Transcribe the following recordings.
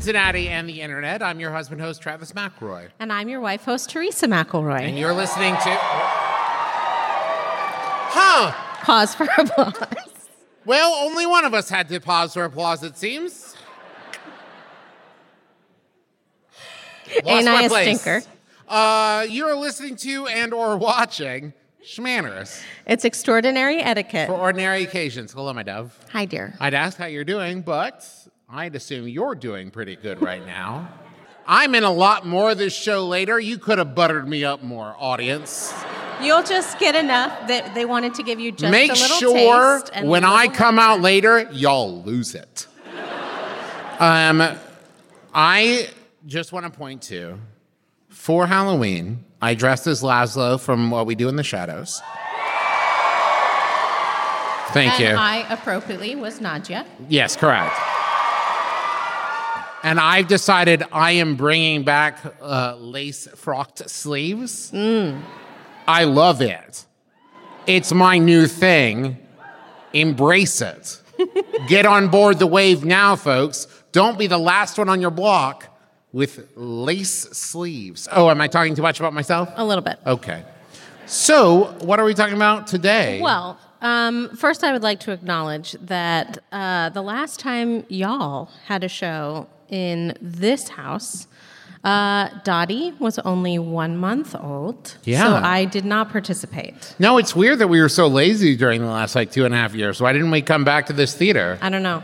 Cincinnati and the internet. I'm your husband, host Travis McElroy. And I'm your wife host, Teresa McElroy. And you're listening to. Huh. Pause for applause. Well, only one of us had to pause for applause, it seems. Lost Ain't I a place. stinker? Uh, you're listening to and or watching Shmanners It's extraordinary etiquette. for ordinary occasions. Hello, my dove. Hi, dear. I'd ask how you're doing, but I'd assume you're doing pretty good right now. I'm in a lot more of this show later. You could have buttered me up more, audience. You'll just get enough that they wanted to give you just Make a little sure taste. and when I come out later, y'all lose it. um, I just want to point to for Halloween, I dressed as Laszlo from What We Do in the Shadows. Thank and you. I appropriately was Nadja. Yes, correct. And I've decided I am bringing back uh, lace frocked sleeves. I love it. It's my new thing. Embrace it. Get on board the wave now, folks. Don't be the last one on your block with lace sleeves. Oh, am I talking too much about myself? A little bit. Okay. So, what are we talking about today? Well, um, first, I would like to acknowledge that uh, the last time y'all had a show in this house, uh, Dottie was only one month old. Yeah. So I did not participate. No, it's weird that we were so lazy during the last like two and a half years. Why didn't we come back to this theater? I don't know.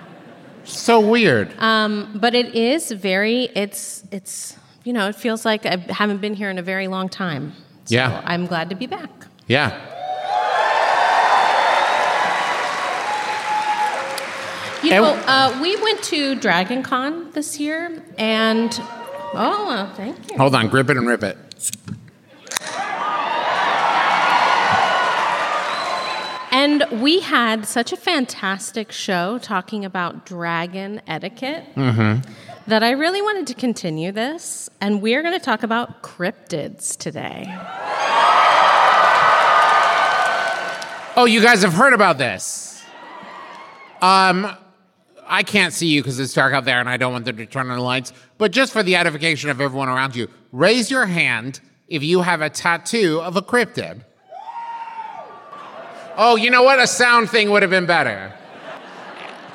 So weird. Um, but it is very, it's, it's, you know, it feels like I haven't been here in a very long time. So Yeah. I'm glad to be back. yeah. You know, uh, we went to Dragon Con this year, and oh, well, thank you. Hold on, grip it and rip it. And we had such a fantastic show talking about dragon etiquette that I really wanted to continue this, and we're going to talk about cryptids today. Oh, you guys have heard about this. Um, I can't see you because it's dark out there and I don't want them to turn on the lights. But just for the edification of everyone around you, raise your hand if you have a tattoo of a cryptid. Oh, you know what? A sound thing would have been better.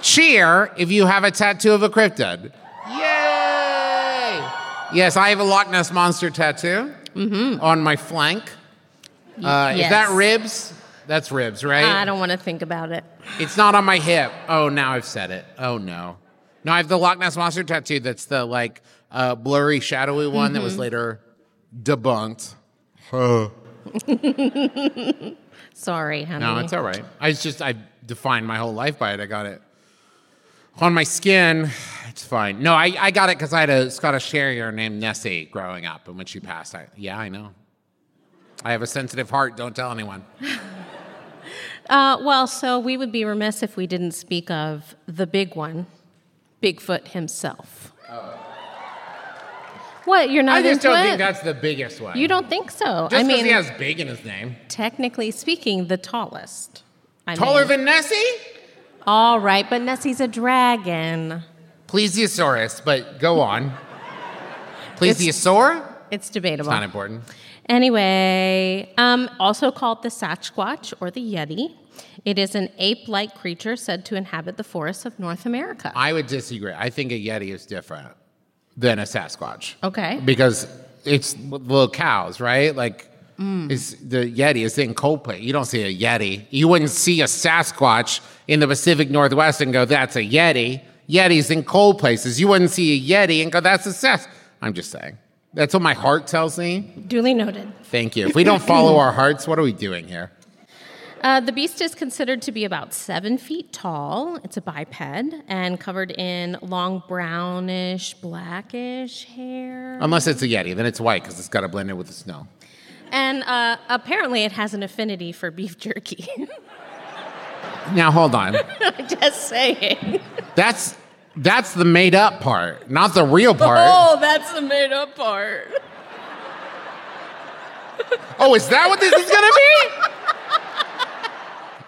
Cheer if you have a tattoo of a cryptid. Yay! Yes, I have a Loch Ness monster tattoo on my flank. Uh, Is that ribs? That's ribs, right? I don't want to think about it. It's not on my hip. Oh, now I've said it. Oh no. No, I have the Loch Ness monster tattoo. That's the like uh, blurry, shadowy one that Mm-hmm. was later debunked. Sorry, honey. No, it's all right. I just I defined my whole life by it. I got it on my skin. It's fine. No, I, I got it because I had a Scottish Terrier named Nessie growing up, and when she passed, I yeah, I know. I have a sensitive heart. Don't tell anyone. Uh, well, so we would be remiss if we didn't speak of the big one, Bigfoot himself. What? You're not I just don't it? think that's the biggest one. You don't think so? Just I because mean, he has big in his name. technically speaking, the tallest. I Taller mean. than Nessie? All right, but Nessie's a dragon. Plesiosaurus, but go on. Plesiosaur? It's debatable. It's not important. Anyway, um, also called the Sasquatch or the Yeti, it is an ape-like creature said to inhabit the forests of North America. I would disagree. I think a Yeti is different than a Sasquatch. Okay. Because it's little cows, right? Like, it's, the Yeti is in Coldplay. You don't see a Yeti. You wouldn't see a Sasquatch in the Pacific Northwest and go, that's a Yeti. Yeti's in cold places. You wouldn't see a Yeti and go, that's a Sas. I'm just saying. That's what my heart tells me. Duly noted. Thank you. If we don't follow our hearts, what are we doing here? Uh, the beast is considered to be about seven feet tall. It's a biped and covered in long brownish, blackish hair. Unless it's a Yeti, then it's white because it's got to blend in with the snow. And uh, apparently, it has an affinity for beef jerky. Now hold on. Just saying. That's that's the made up part, not the real part. Oh, that's the made up part. Oh, is that what this is gonna be?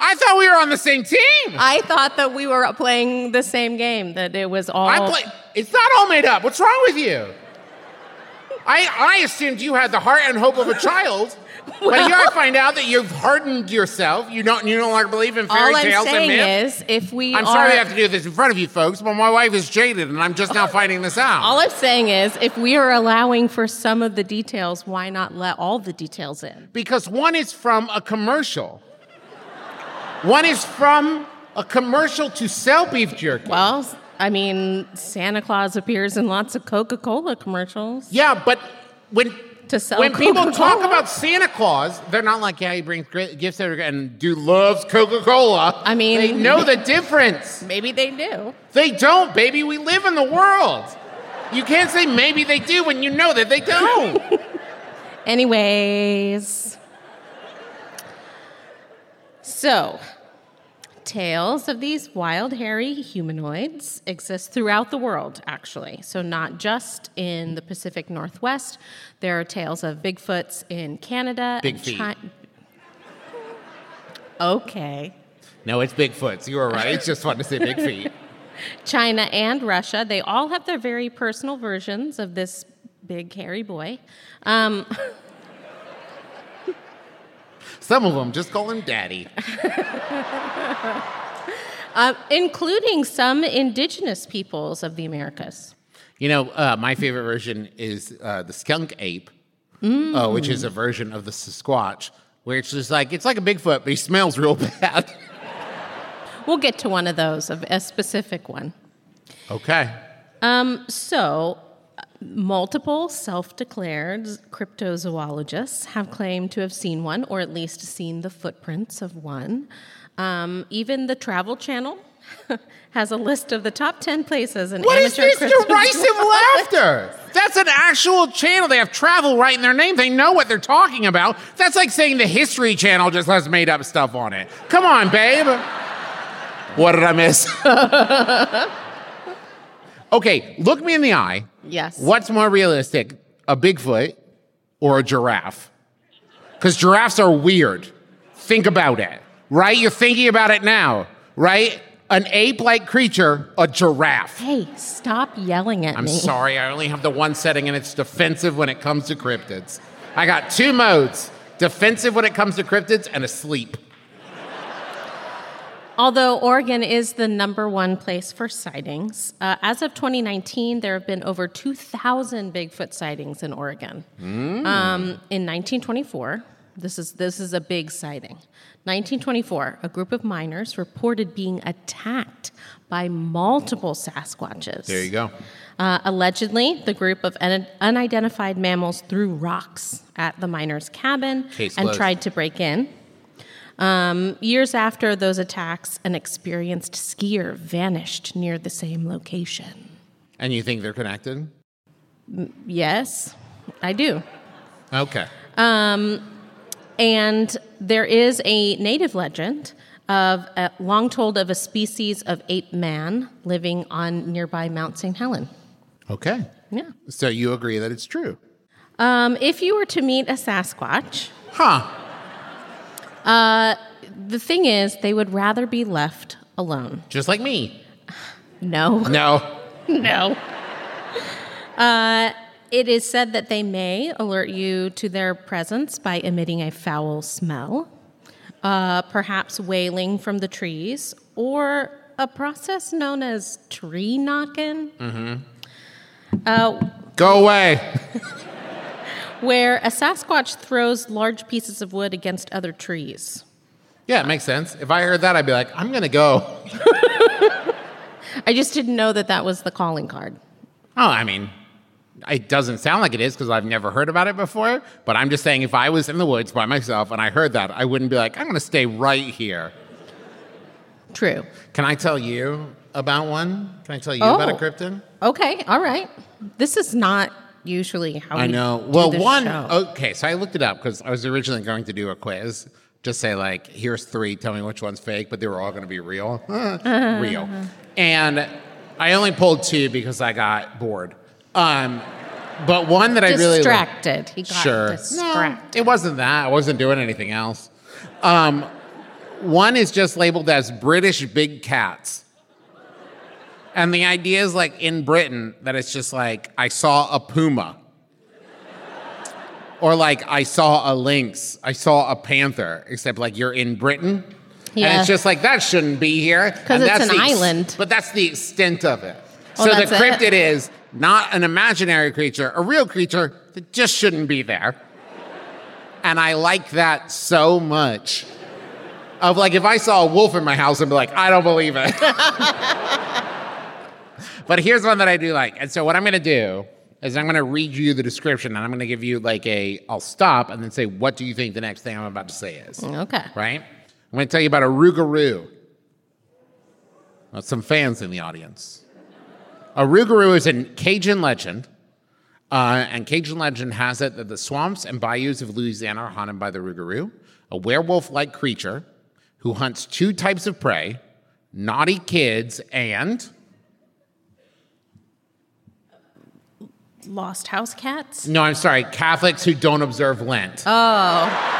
I thought we were on the same team. I thought that we were playing the same game. That it was all. I play. It's not all made up. What's wrong with you? I I assumed you had the heart and hope of a child. but here I find out that you've hardened yourself. You don't you no longer believe in fairy all I'm tales and saying myths. is, if we I'm are, sorry I have to do this in front of you folks, but my wife is jaded and I'm just now finding this out. all I'm saying is, if we are allowing for some of the details, why not let all the details in? because one is from a commercial. One is from a commercial to sell beef jerky. Well, I mean, Santa Claus appears in lots of Coca-Cola commercials. Yeah, but when To sell when people talk about Santa Claus, they're not like, yeah, he brings great gifts every and do loves Coca Cola. I mean- they know the difference. Maybe they do. They don't, baby. We live in the world. You can't say maybe they do when you know that they don't. Anyways, so tales of these wild, hairy humanoids exist throughout the world, actually. So, not just in the Pacific Northwest. There are tales of Bigfoots in Canada. Big and feet. Chi- okay. no, it's Bigfoots. You were right. It's just fun to say big feet. China and Russia, they all have their very personal versions of this big, hairy boy. Um, Some of them just call him daddy. uh, including some indigenous peoples of the Americas. You know, uh, my favorite version is uh, the skunk ape, uh, which is a version of the Sasquatch, where it's just like it's like a Bigfoot, but he smells real bad. We'll get to one of those, a, a specific one. okay. Um, so, multiple self declared cryptozoologists have claimed to have seen one, or at least seen the footprints of one. Um, even the Travel Channel has a list of the top 10 places an What is amateur this derisive laughter? That's an actual channel. They have travel right in their name. They know what they're talking about. That's like saying the History Channel just has made up stuff on it. Come on, babe. What did I miss? okay, look me in the eye. Yes. What's more realistic, a Bigfoot or a giraffe? Because giraffes are weird. Think about it, right? You're thinking about it now, right? An ape like creature, a giraffe. Hey, stop yelling at me. I'm sorry, I only have the one setting and it's defensive when it comes to cryptids. I got two modes defensive when it comes to cryptids and asleep. Although Oregon is the number one place for sightings, uh, as of 2019, there have been over 2,000 Bigfoot sightings in Oregon. Um, in 1924, this is this is a big sighting. 1924, a group of miners reported being attacked by multiple Sasquatches. There you go. Uh, allegedly, the group of un- unidentified mammals threw rocks at the miner's cabin Case and closed. tried to break in. Um, years after those attacks, an experienced skier vanished near the same location. And you think they're connected? Yes, I do. Okay. Um, And there is a native legend of uh, long told of a species of ape man living on nearby Mount St. Helen. Okay. Yeah. So you agree that it's true? Um, if you were to meet a Sasquatch, Huh. The thing is, they would rather be left alone. Just like me. No. No. No. Uh, it is said that they may alert you to their presence by emitting a foul smell, uh, perhaps wailing from the trees, or a process known as tree knocking, Go away. where a Sasquatch throws large pieces of wood against other trees. Yeah, it makes sense. If I heard that, I'd be like, I'm going to go. I just didn't know that that was the calling card. Oh, I mean, it doesn't sound like it is because I've never heard about it before. But I'm just saying, if I was in the woods by myself and I heard that, I wouldn't be like, I'm going to stay right here. True. Can I tell you about one? Can I tell you about a Oh. cryptid? Okay, all right. This is not usually how I we know. Well, one. show. Okay, so I looked it up because I was originally going to do a quiz. Just say like, here's three. Tell me which one's fake, but they were all going to be real. real. And I only pulled two because I got bored. Um, but one that I really liked- distracted. He got Sure. distracted. No, it wasn't that. I wasn't doing anything else. Um, One is just labeled as British big cats. And the idea is like in Britain that it's just like, I saw a puma. Or like, I saw a lynx. I saw a panther, except like you're in Britain. And it's just like, that shouldn't be here. Because it's that's an ex- island. But that's the extent of it. Oh, so the cryptid is not an imaginary creature, a real creature that just shouldn't be there. And I like that so much. Of like, if I saw a wolf in my house, I'd be like, I don't believe it. but here's one that I do like. And so, what I'm going to do is I'm going to read you the description and I'm going to give you like a, I'll stop and then say, what do you think the next thing I'm about to say is? Okay. Right? I'm going to tell you about a Rougarou. Well, some fans in the audience. A Rougarou is a Cajun legend. Uh, and Cajun legend has it that the swamps and bayous of Louisiana are haunted by the Rougarou, a werewolf like creature who hunts two types of prey naughty kids and Lost house cats? no, I'm sorry, Catholics who don't observe Lent. Oh.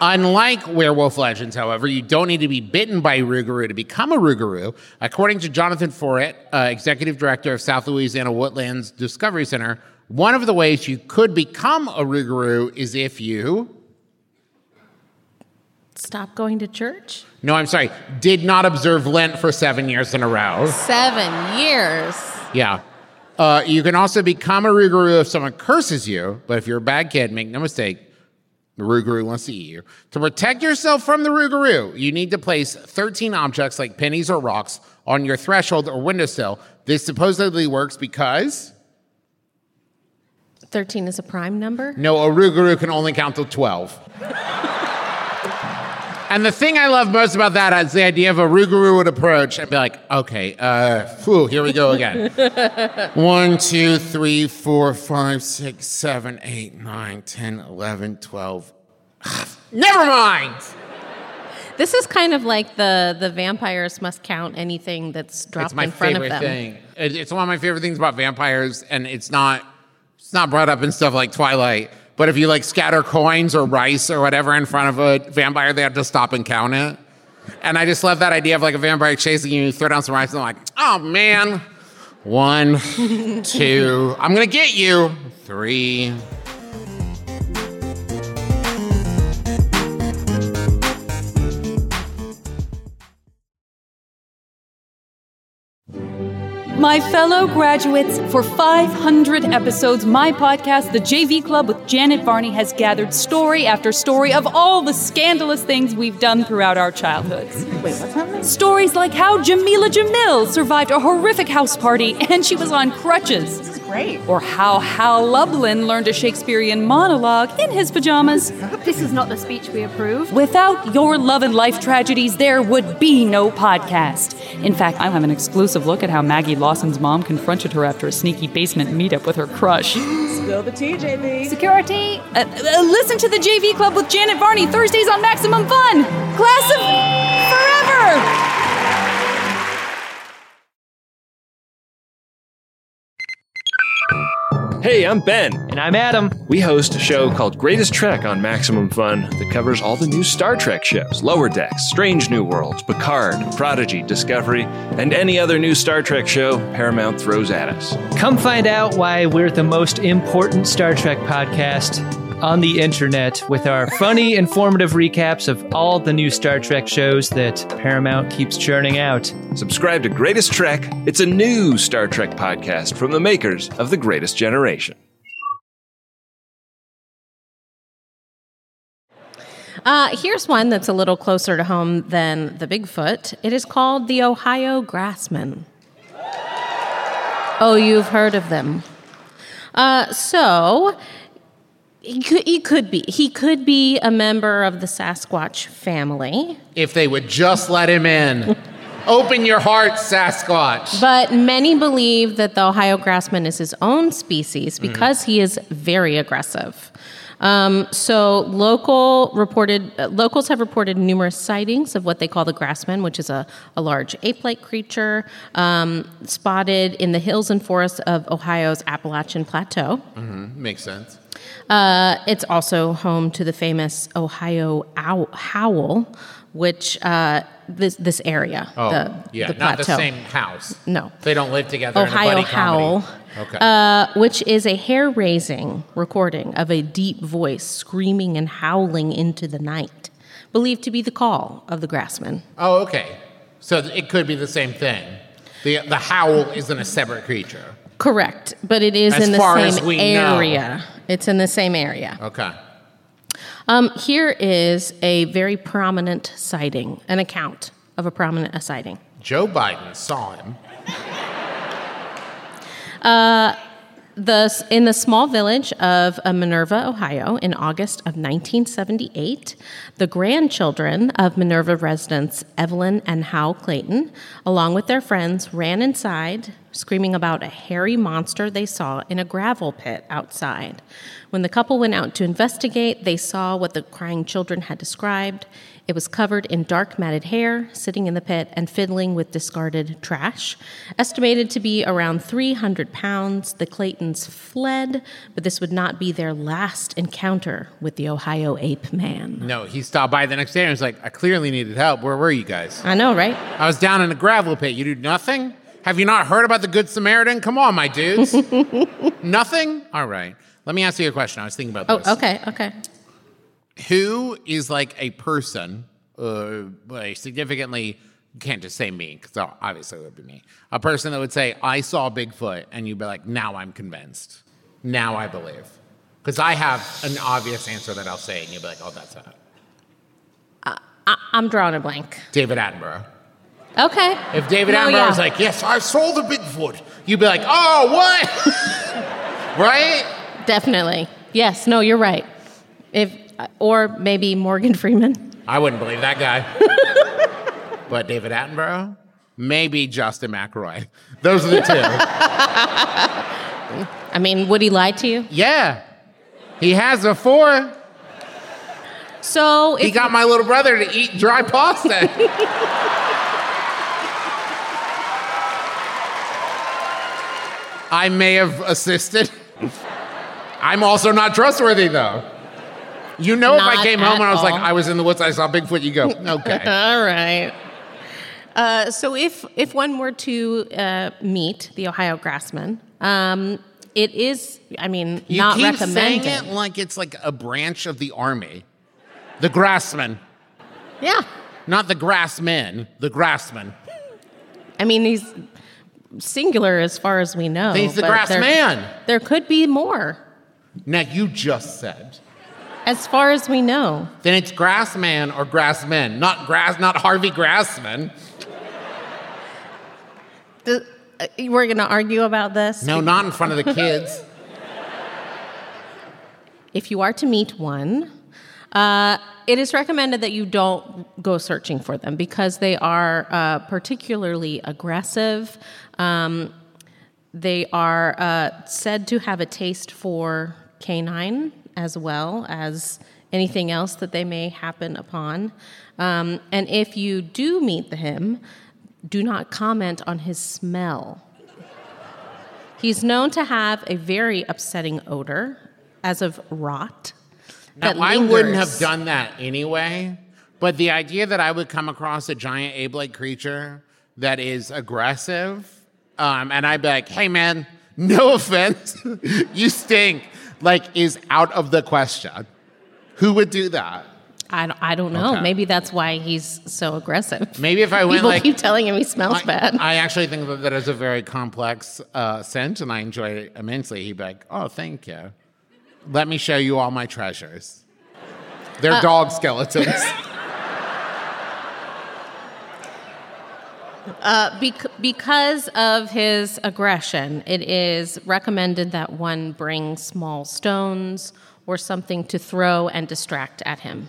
Unlike werewolf legends, however, you don't need to be bitten by a Rougarou to become a Rougarou. According to Jonathan Foret, uh, executive director of South Louisiana Wetlands Discovery Center, one of the ways you could become a Rougarou is if you, Stop going to church? no, I'm sorry, did not observe Lent for seven years in a row. Seven years. Yeah. Uh, you can also become a Rougarou if someone curses you, but if you're a bad kid, make no mistake, the Rougarou wants to eat you. To protect yourself from the Rougarou, you need to place 13 objects like pennies or rocks on your threshold or windowsill. This supposedly works because 13 is a prime number? no, a Rougarou can only count to 12. and the thing I love most about that is the idea of a Rougarou would approach and be like, okay, uh, whew, here we go again. One, two, three, four, five, six, seven, eight, nine, 10, 11, 12. Never mind! This is kind of like the the vampires must count anything that's dropped It's my in front favorite of them. thing. It's one of my favorite things about vampires, and it's not it's not brought up in stuff like Twilight. But if you like scatter coins or rice or whatever in front of a vampire, they have to stop and count it. And I just love that idea of like a vampire chasing you, you throw down some rice, and they're like, oh man. One, two, I'm gonna get you. Three. My fellow graduates, for 500 episodes, my podcast, The JV Club with Janet Varney, has gathered story after story of all the scandalous things we've done throughout our childhoods. Wait, what's happening? Stories like how Jameela Jamil survived a horrific house party and she was on crutches. This is great. Or how Hal Lublin learned a Shakespearean monologue in his pajamas. This is not the speech we approve. Without your love and life tragedies, there would be no podcast. In fact, I'll have an exclusive look at how Maggie Lawson's mom confronted her after a sneaky basement meetup with her crush. Spill the tea, JV. Security! Uh, uh, listen to the JV Club with Janet Varney Thursdays on Maximum Fun! Class of Forever! Hey, I'm Ben. And I'm Adam. We host a show called Greatest Trek on Maximum Fun that covers all the new Star Trek ships Lower Decks, Strange New Worlds, Picard, Prodigy, Discovery, and any other new Star Trek show Paramount throws at us. Come find out why we're the most important Star Trek podcast on the internet with our funny, informative recaps of all the new Star Trek shows that Paramount keeps churning out. Subscribe to Greatest Trek. It's a new Star Trek podcast from the makers of The Greatest Generation. Uh, here's one that's a little closer to home than the Bigfoot. It is called the Ohio Grassman. Oh, you've heard of them. Uh, so, he could, he could be. He could be a member of the Sasquatch family, If they would just let him in. Open your heart, Sasquatch. but many believe that the Ohio Grassman is his own species because he is very aggressive. Um, so local reported uh, locals have reported numerous sightings of what they call the grassman, which is a, a large ape-like creature um, spotted in the hills and forests of Ohio's Appalachian Plateau. Makes sense. Uh, it's also home to the famous Ohio owl, howl, which uh, this this area, Oh, the, yeah, the not the same house. No. They don't live together in a Ohio buddy Howl, comedy. Okay. uh, which is a hair raising recording of a deep voice screaming and howling into the night, believed to be the call of the grassman. oh, okay. So it could be the same thing. The, the howl isn't a separate creature. Correct, but it is As in the same area. know. It's in the same area. Okay. Um, here is a very prominent sighting, an account of a prominent sighting. Joe Biden saw him. The, in the small village of uh, Minerva, Ohio, in August of 1978, the grandchildren of Minerva residents Evelyn and Hal Clayton, along with their friends, ran inside, screaming about a hairy monster they saw in a gravel pit outside. When the couple went out to investigate, they saw what the crying children had described. It was covered in dark matted hair, sitting in the pit and fiddling with discarded trash. Estimated to be around 300 pounds, the Claytons fled, but this would not be their last encounter with the Ohio ape man. No, he stopped by the next day and was like, I clearly needed help. Where were you guys? I know, right? I was down in a gravel pit. You do nothing? Have you not heard about the Good Samaritan? Come on, my dudes. nothing? All right. Let me ask you a question. I was thinking about this. Oh, okay, okay. Who is like a person, uh, like significantly, you can't just say me, because obviously it would be me. A person that would say, I saw Bigfoot, and you'd be like, now I'm convinced. Now I believe. Because I have an obvious answer that I'll say, and you'll be like, oh, that's it. I- I'm drawing a blank. David Attenborough. Okay. If David No, Attenborough yeah. was like, yes, I saw the Bigfoot, you'd be like, oh, what? right? Definitely. Yes, no, you're right. If or maybe Morgan Freeman. I wouldn't believe that guy. but David Attenborough? Maybe Justin McElroy. Those are the two. I mean, would he lie to you? yeah. He has before. So if He got my little brother to eat dry pasta. I may have assisted. I'm also not trustworthy, though. You know, if I came home and I was like. I was in the woods, I saw Bigfoot, you go, okay. All right. Uh, so if if one were to uh, meet the Ohio Grassman, um, it is, I mean, You not keep saying recommended. it like it's like a branch of the army. The grassman. Yeah. Not the grassmen, the grassman. I mean, he's singular as far as we know. He's the grass there- man. There could be more, Now, you just said. as far as we know. Then it's grassman or grassmen, not grass, not Harvey Grassman. The- uh, we're going to argue about this. No, not in front of the kids. If you are to meet one, uh, it is recommended that you don't go searching for them because they are uh, particularly aggressive. Um, they are uh, said to have a taste for canine as well as anything else that they may happen upon. Um, and if you do meet him, do not comment on his smell. He's known to have a very upsetting odor, as of rot. Now, I wouldn't have done that anyway, but the idea that I would come across a giant ape like creature that is aggressive, um, and I'd be like, hey man, no offense, you stink, like, is out of the question. Who would do that? I, don't- I don't know. Okay. Maybe that's why he's so aggressive. Maybe if I went People like. keep telling him he smells I, bad. I actually think that that is a very complex uh, scent, and I enjoy it immensely. He'd be like, "Oh, thank you. Let me show you all my treasures. They're Uh, dog skeletons." Bec- because of his aggression, it is recommended that one bring small stones or something to throw and distract at him.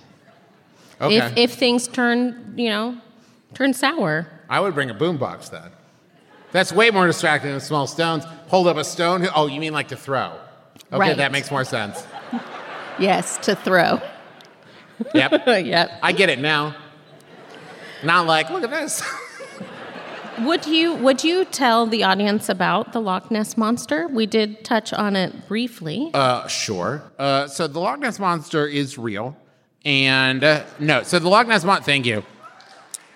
Okay, If, if things turn, you know, turn sour. I would bring a boombox then. That's way more distracting than small stones. Hold up a stone. Oh, you mean like to throw? Okay, Right. that makes more sense. Yes, to throw. Yep. yep. I get it now. Not like, look at this. Would you would you tell the audience about the Loch Ness monster? We did touch on it briefly. Uh, sure. Uh, so the Loch Ness monster is real, and uh, no. So the Loch Ness monster. Thank you.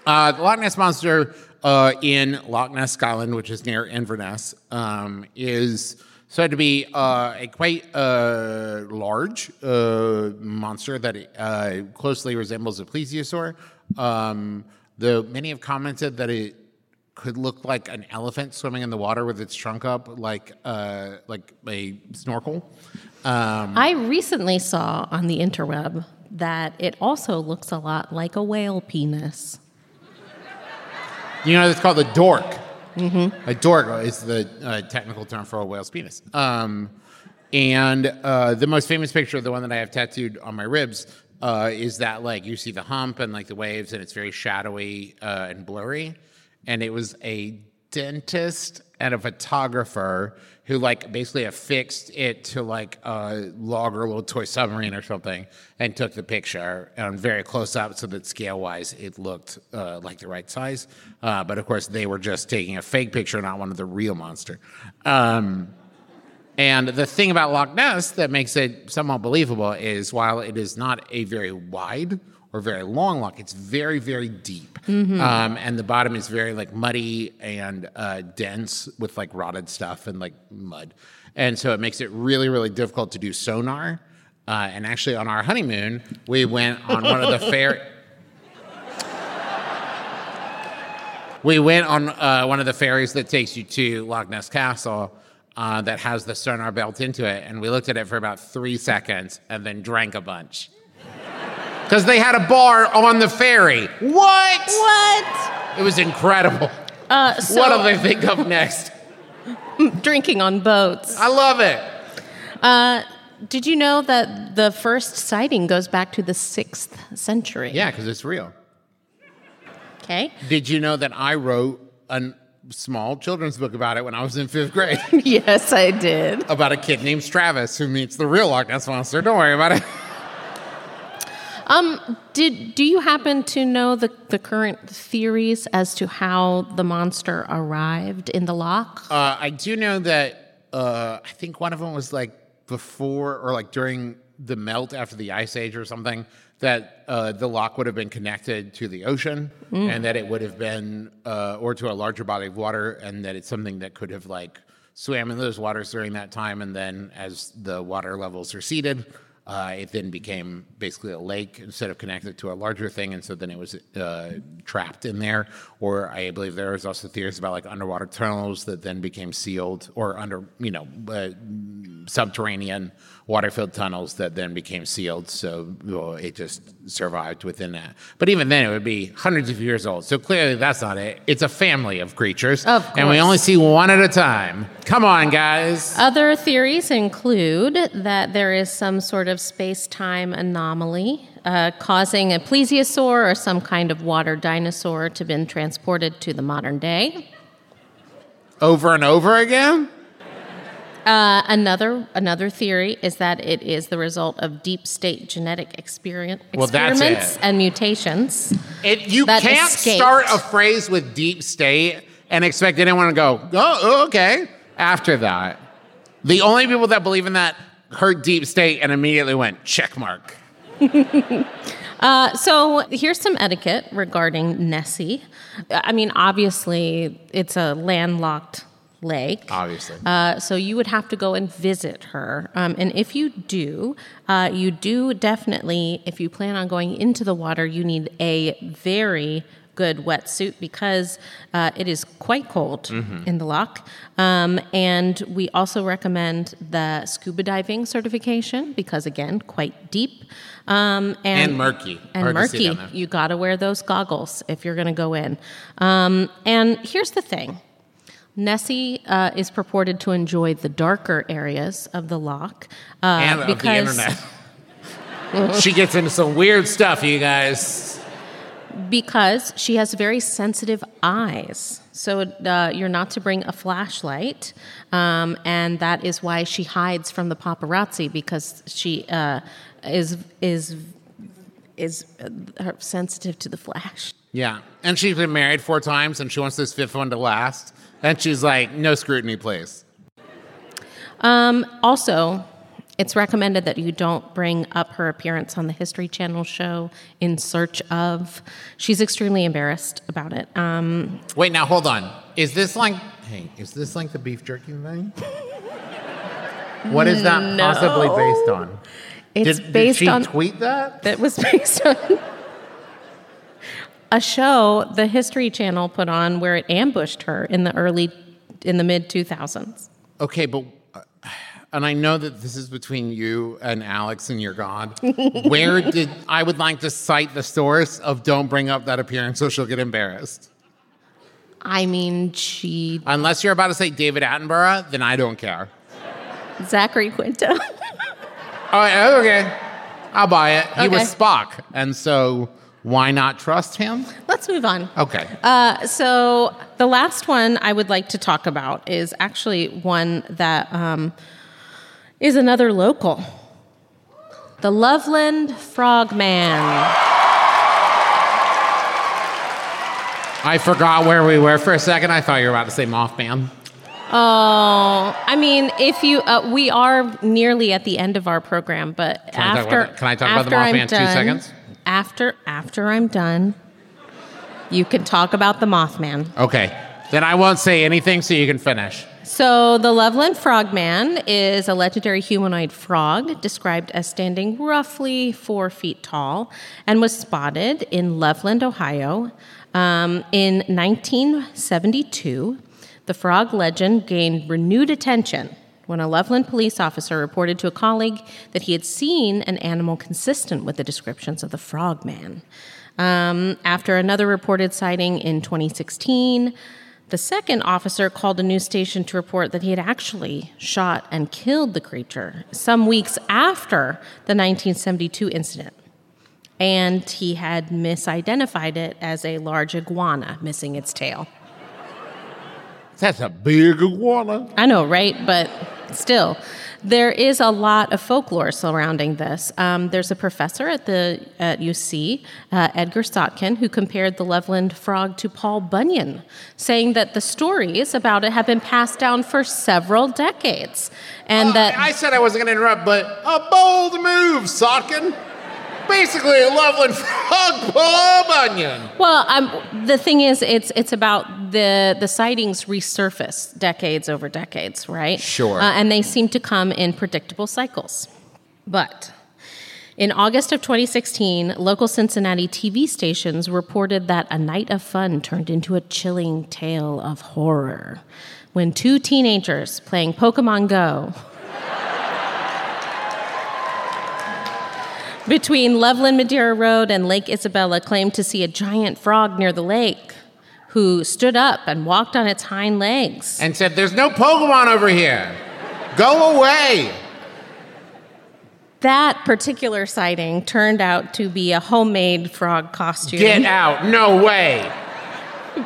Uh, the Loch Ness monster uh, in Loch Ness, Scotland, which is near Inverness, um, is said to be uh, a quite uh, large uh, monster that uh, closely resembles a plesiosaur. Um, the many have commented that it could look like an elephant swimming in the water with its trunk up, like uh, like a snorkel. Um, I recently saw on the interweb that it also looks a lot like a whale penis. you know, it's called a dork. Mm-hmm. A dork is the uh, technical term for a whale's penis. Um, and uh, the most famous picture, the one that I have tattooed on my ribs, uh, is that like you see the hump and like the waves, and it's very shadowy uh, and blurry. And it was a dentist and a photographer who like basically affixed it to like a log or a little toy submarine or something and took the picture and very close up so that scale wise it looked uh, like the right size. Uh, but of course they were just taking a fake picture, not one of the real monster. Um, and the thing about Loch Ness that makes it somewhat believable is while it is not a very wide or very long loch, it's very, very deep. Um, and the bottom is very like muddy and uh, dense with like rotted stuff and like mud. And so it makes it really, really difficult to do sonar. Uh, and actually, on our honeymoon, we went on one of the fair. We went on uh, one of the ferries that takes you to Loch Ness Castle uh, that has the sonar built into it. And we looked at it for about three seconds and then drank a bunch. Because they had a bar on the ferry. What? What? It was incredible. Uh, so what do they think of next? drinking on boats. I love it. Uh, did you know that the first sighting goes back to the sixth century? Yeah, because it's real. Okay. Did you know that I wrote a small children's book about it when I was in fifth grade? yes, I did. about a kid named Travis who meets the real Loch Ness monster. Don't worry about it. Um, did do you happen to know the, the current theories as to how the monster arrived in the lock? Uh, I do know that uh, I think one of them was like before or like during the melt after the ice age or something. That uh, the lock would have been connected to the ocean, and that it would have been, uh, or to a larger body of water, and that it's something that could have like swam in those waters during that time, and then as the water levels receded, uh, it then became basically a lake instead of connected to a larger thing, and so then it was uh, trapped in there. Or I believe there was also theories about like underwater tunnels that then became sealed, or under you know uh, subterranean water-filled tunnels that then became sealed. So well, it just survived within that. But even then, it would be hundreds of years old. So clearly, that's not it. It's a family of creatures, Of and we only see one at a time. Come on, guys. Other theories include that there is some sort of space time anomaly uh, causing a plesiosaur or some kind of water dinosaur to have been transported to the modern day. Over and over again. Uh, another another theory is that it is the result of deep state genetic experience, Well, experiments and mutations. It, you can't escaped. start a phrase with deep state and expect anyone to go, oh, oh, okay, after that. The only people that believe in that heard deep state and immediately went, check mark. Uh, so here's some etiquette regarding Nessie. I mean, obviously, it's a landlocked lake. Obviously. Uh, so you would have to go and visit her. Um, and if you do, uh, you do definitely, if you plan on going into the water, you need a very good wetsuit because uh, it is quite cold in the loch. Um, and we also recommend the scuba diving certification because, again, quite deep. Um, and, And murky. And Hard murky. You got to wear those goggles if you're going to go in. Um, and here's the thing Nessie uh, is purported to enjoy the darker areas of the loch. Uh, and of the because, internet. she gets into some weird stuff, you guys. Because she has very sensitive eyes. So uh, you're not to bring a flashlight. Um, and that is why she hides from the paparazzi because she. Uh, is is is uh, sensitive to the flash. Yeah. And she's been married four times and she wants this fifth one to last. And she's like, no scrutiny, please. Um, also, it's recommended that you don't bring up her appearance on the History Channel show in search of. She's extremely embarrassed about it. Um, Wait, now hold on. Is this like, hey, is this like the beef jerky thing? What is that possibly based on? it's did, based did she on tweet that? that was based on a show the History Channel put on where it ambushed her in the early in the mid 2000s. Okay, but uh, and I know that this is between you and Alex and your God. Where did I would like to cite the source of "Don't bring up that appearance, so she'll get embarrassed." I mean, she Unless you're about to say David Attenborough, then I don't care. Zachary Quinto. Oh, yeah, okay, I'll buy it. He was Spock, and so why not trust him? Let's move on. Okay. Uh, so the last one I would like to talk about is actually one that um, is another local. The Loveland Frogman. I forgot where we were for a second. I thought you were about to say Mothman. Oh, I mean, if you, uh, we are nearly at the end of our program, but Can I talk after, about the- can I talk about the after Mothman two seconds? After, after I'm done, you can talk about the Mothman. Okay. Then I won't say anything so you can finish. So, the Loveland Frogman is a legendary humanoid frog described as standing roughly four feet tall and was spotted in Loveland, Ohio. Um, in 1972, the frog legend gained renewed attention when a Loveland police officer reported to a colleague that he had seen an animal consistent with the descriptions of the frogman. Um, after another reported sighting in 2016, the second officer called a news station to report that he had actually shot and killed the creature some weeks after the 1972 incident. And he had misidentified it as a large iguana missing its tail. That's a big iguana. I know, right? But still, there is a lot of folklore surrounding this. Um, there's a professor at the at UC, uh, Edgar Slotkin, who compared the Loveland frog to Paul Bunyan, saying that the stories about it have been passed down for several decades, and that I said I wasn't going to interrupt, but a bold move, Slotkin. Basically, a Loveland frog, Paul Bunyan. Well, um, the thing is, it's it's about the the sightings resurface decades over decades, right? Sure. Uh, and they seem to come in predictable cycles. But in August of 2016, local Cincinnati TV stations reported that a night of fun turned into a chilling tale of horror when two teenagers playing Pokemon Go between Loveland Madeira Road and Lake Isabella claimed to see a giant frog near the lake who stood up and walked on its hind legs. And said, There's no Pokemon over here. Go away. That particular sighting turned out to be a homemade frog costume Get out. No way.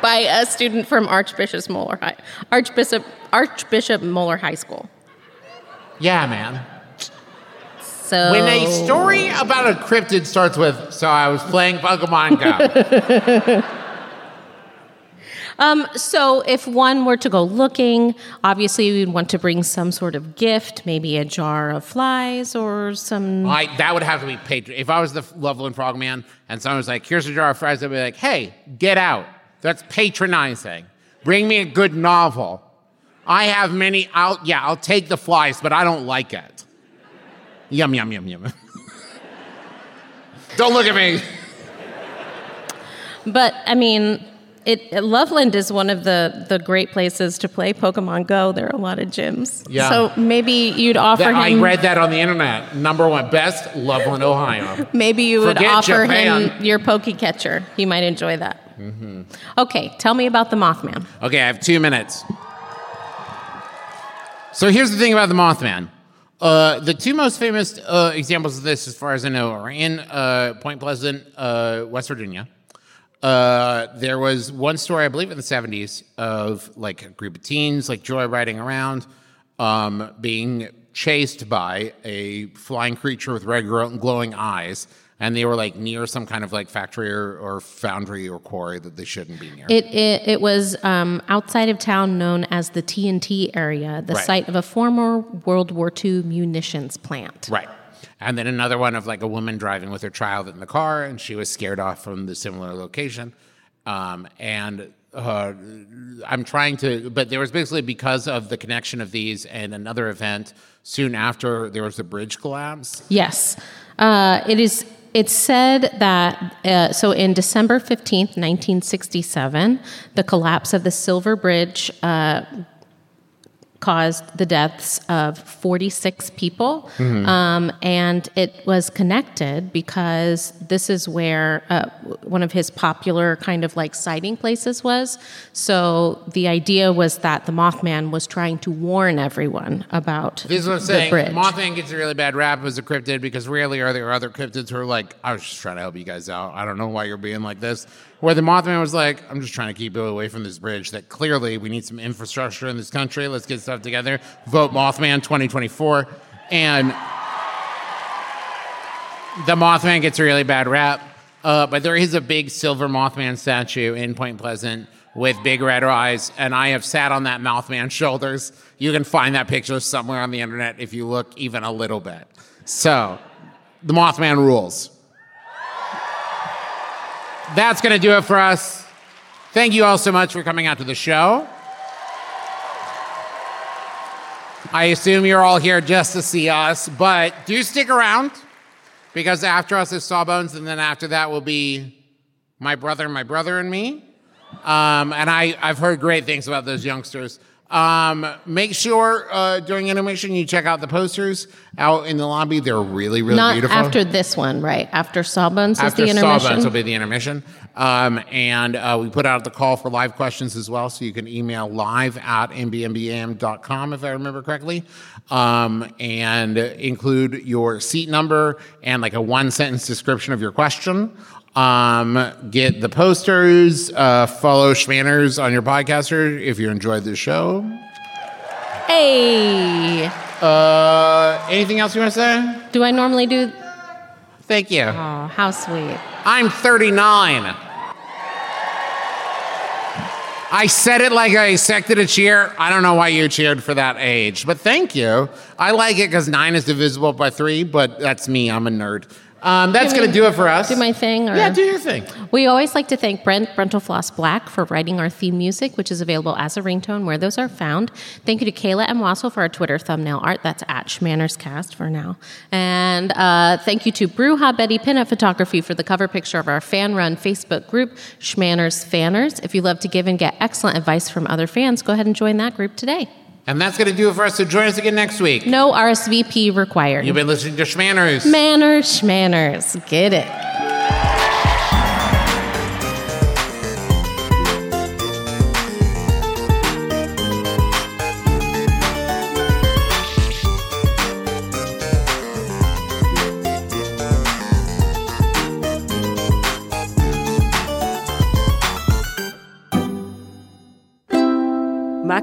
by a student from Archbishop Moeller High, Archbishop Archbishop Moeller High School. Yeah, man. So When a story about a cryptid starts with, So I was playing Pokemon Go. Um, so if one were to go looking, obviously we'd want to bring some sort of gift, maybe a jar of flies or some. I, that would have to be patron. If I was the Loveland Frogman and someone was like, here's a jar of flies," I'd be like, hey, get out. That's patronizing. Bring me a good novel. I have many, I'll, yeah, I'll take the flies, but I don't like it. Yum, yum, yum, yum. don't look at me. But I mean, it, Loveland is one of the, the great places to play Pokemon Go. There are a lot of gyms. Yeah. So maybe you'd offer That- I read that on the internet. Number one, best Loveland, Ohio. Maybe you would offer Japan. him your Pokecatcher. He might enjoy that. Mm-hmm. Okay, tell me about the Mothman. Okay, I have two minutes. So here's the thing about the Mothman. Uh, the two most famous uh, examples of this, as far as I know, are in uh, Point Pleasant, uh, West Virginia. Uh, there was one story, I believe, in the 70s of like a group of teens like joyriding around, um, being chased by a flying creature with red glowing eyes. And they were like near some kind of like factory or, or foundry or quarry that they shouldn't be near. It, it, it was um, outside of town known as the TNT area, the Right. site of a former World War II munitions plant. Right. And then another one of like a woman driving with her child in the car, and she was scared off from the similar location. Um, and uh, I'm trying to, but there was basically because of the connection of these and another event soon after there was a bridge collapse. Yes. Uh, it is. It's said that uh, so in December fifteenth, nineteen sixty-seven, the collapse of the Silver Bridge uh, caused the deaths of forty-six people, um, and it was connected because this is where uh, one of his popular kind of like sighting places was. So the idea was that the Mothman was trying to warn everyone about This is what I'm the saying. bridge. Mothman gets a really bad rap as a cryptid because rarely are there other cryptids who are like, I was just trying to help you guys out. I don't know why you're being like this. Where the Mothman was like, I'm just trying to keep you away from this bridge that clearly we need some infrastructure in this country. Let's get stuff together. Vote Mothman 2024. And the Mothman gets a really bad rap. Uh, but there is a big silver Mothman statue in Point Pleasant with big red eyes, and I have sat on that Mothman's shoulders. You can find that picture somewhere on the internet if you look even a little bit. So, the Mothman rules. That's going to do it for us. Thank you all so much for coming out to the show. I assume you're all here just to see us, but do stick around because after us is Sawbones, and then after that will be my brother, my brother, and me. Um, and I, I've heard great things about those youngsters. Um, make sure uh, during intermission you check out the posters out in the lobby. They're really, really Not beautiful. after this one, right? After Sawbones is After the intermission. Sawbones will be the intermission. Um, and uh, we put out the call for live questions as well, so you can email live at mbmbam.com if I remember correctly, um, and include your seat number and like a one sentence description of your question. Um, get the posters, uh, follow Shmanners on your podcaster if you enjoyed the show. Hey, Uh, anything else you want to say? do I normally do? Thank you. Oh, how sweet. I'm 39. I said it like I expected a cheer. I don't know why you cheered for that age, but thank you. I like it because nine is divisible by three, but that's me. I'm a nerd. Um, that's going to do it for us. Do my thing? Or? yeah, do your thing. We always like to thank Brent Brentalfloss Black for writing our theme music, which is available as a ringtone where those are found. Thank you to Kayla M. Wasil for our Twitter thumbnail art. That's at ShmannersCast for now. And uh, thank you to Bruja Betty Pinup Photography for the cover picture of our fan run Facebook group, Shmanners Fanners. If you love to give and get excellent advice from other fans, go ahead and join that group today. And that's going to do it for us. So join us again next week. No RSVP required. You've been listening to Shmanners. Manners, Shmanners. Get it.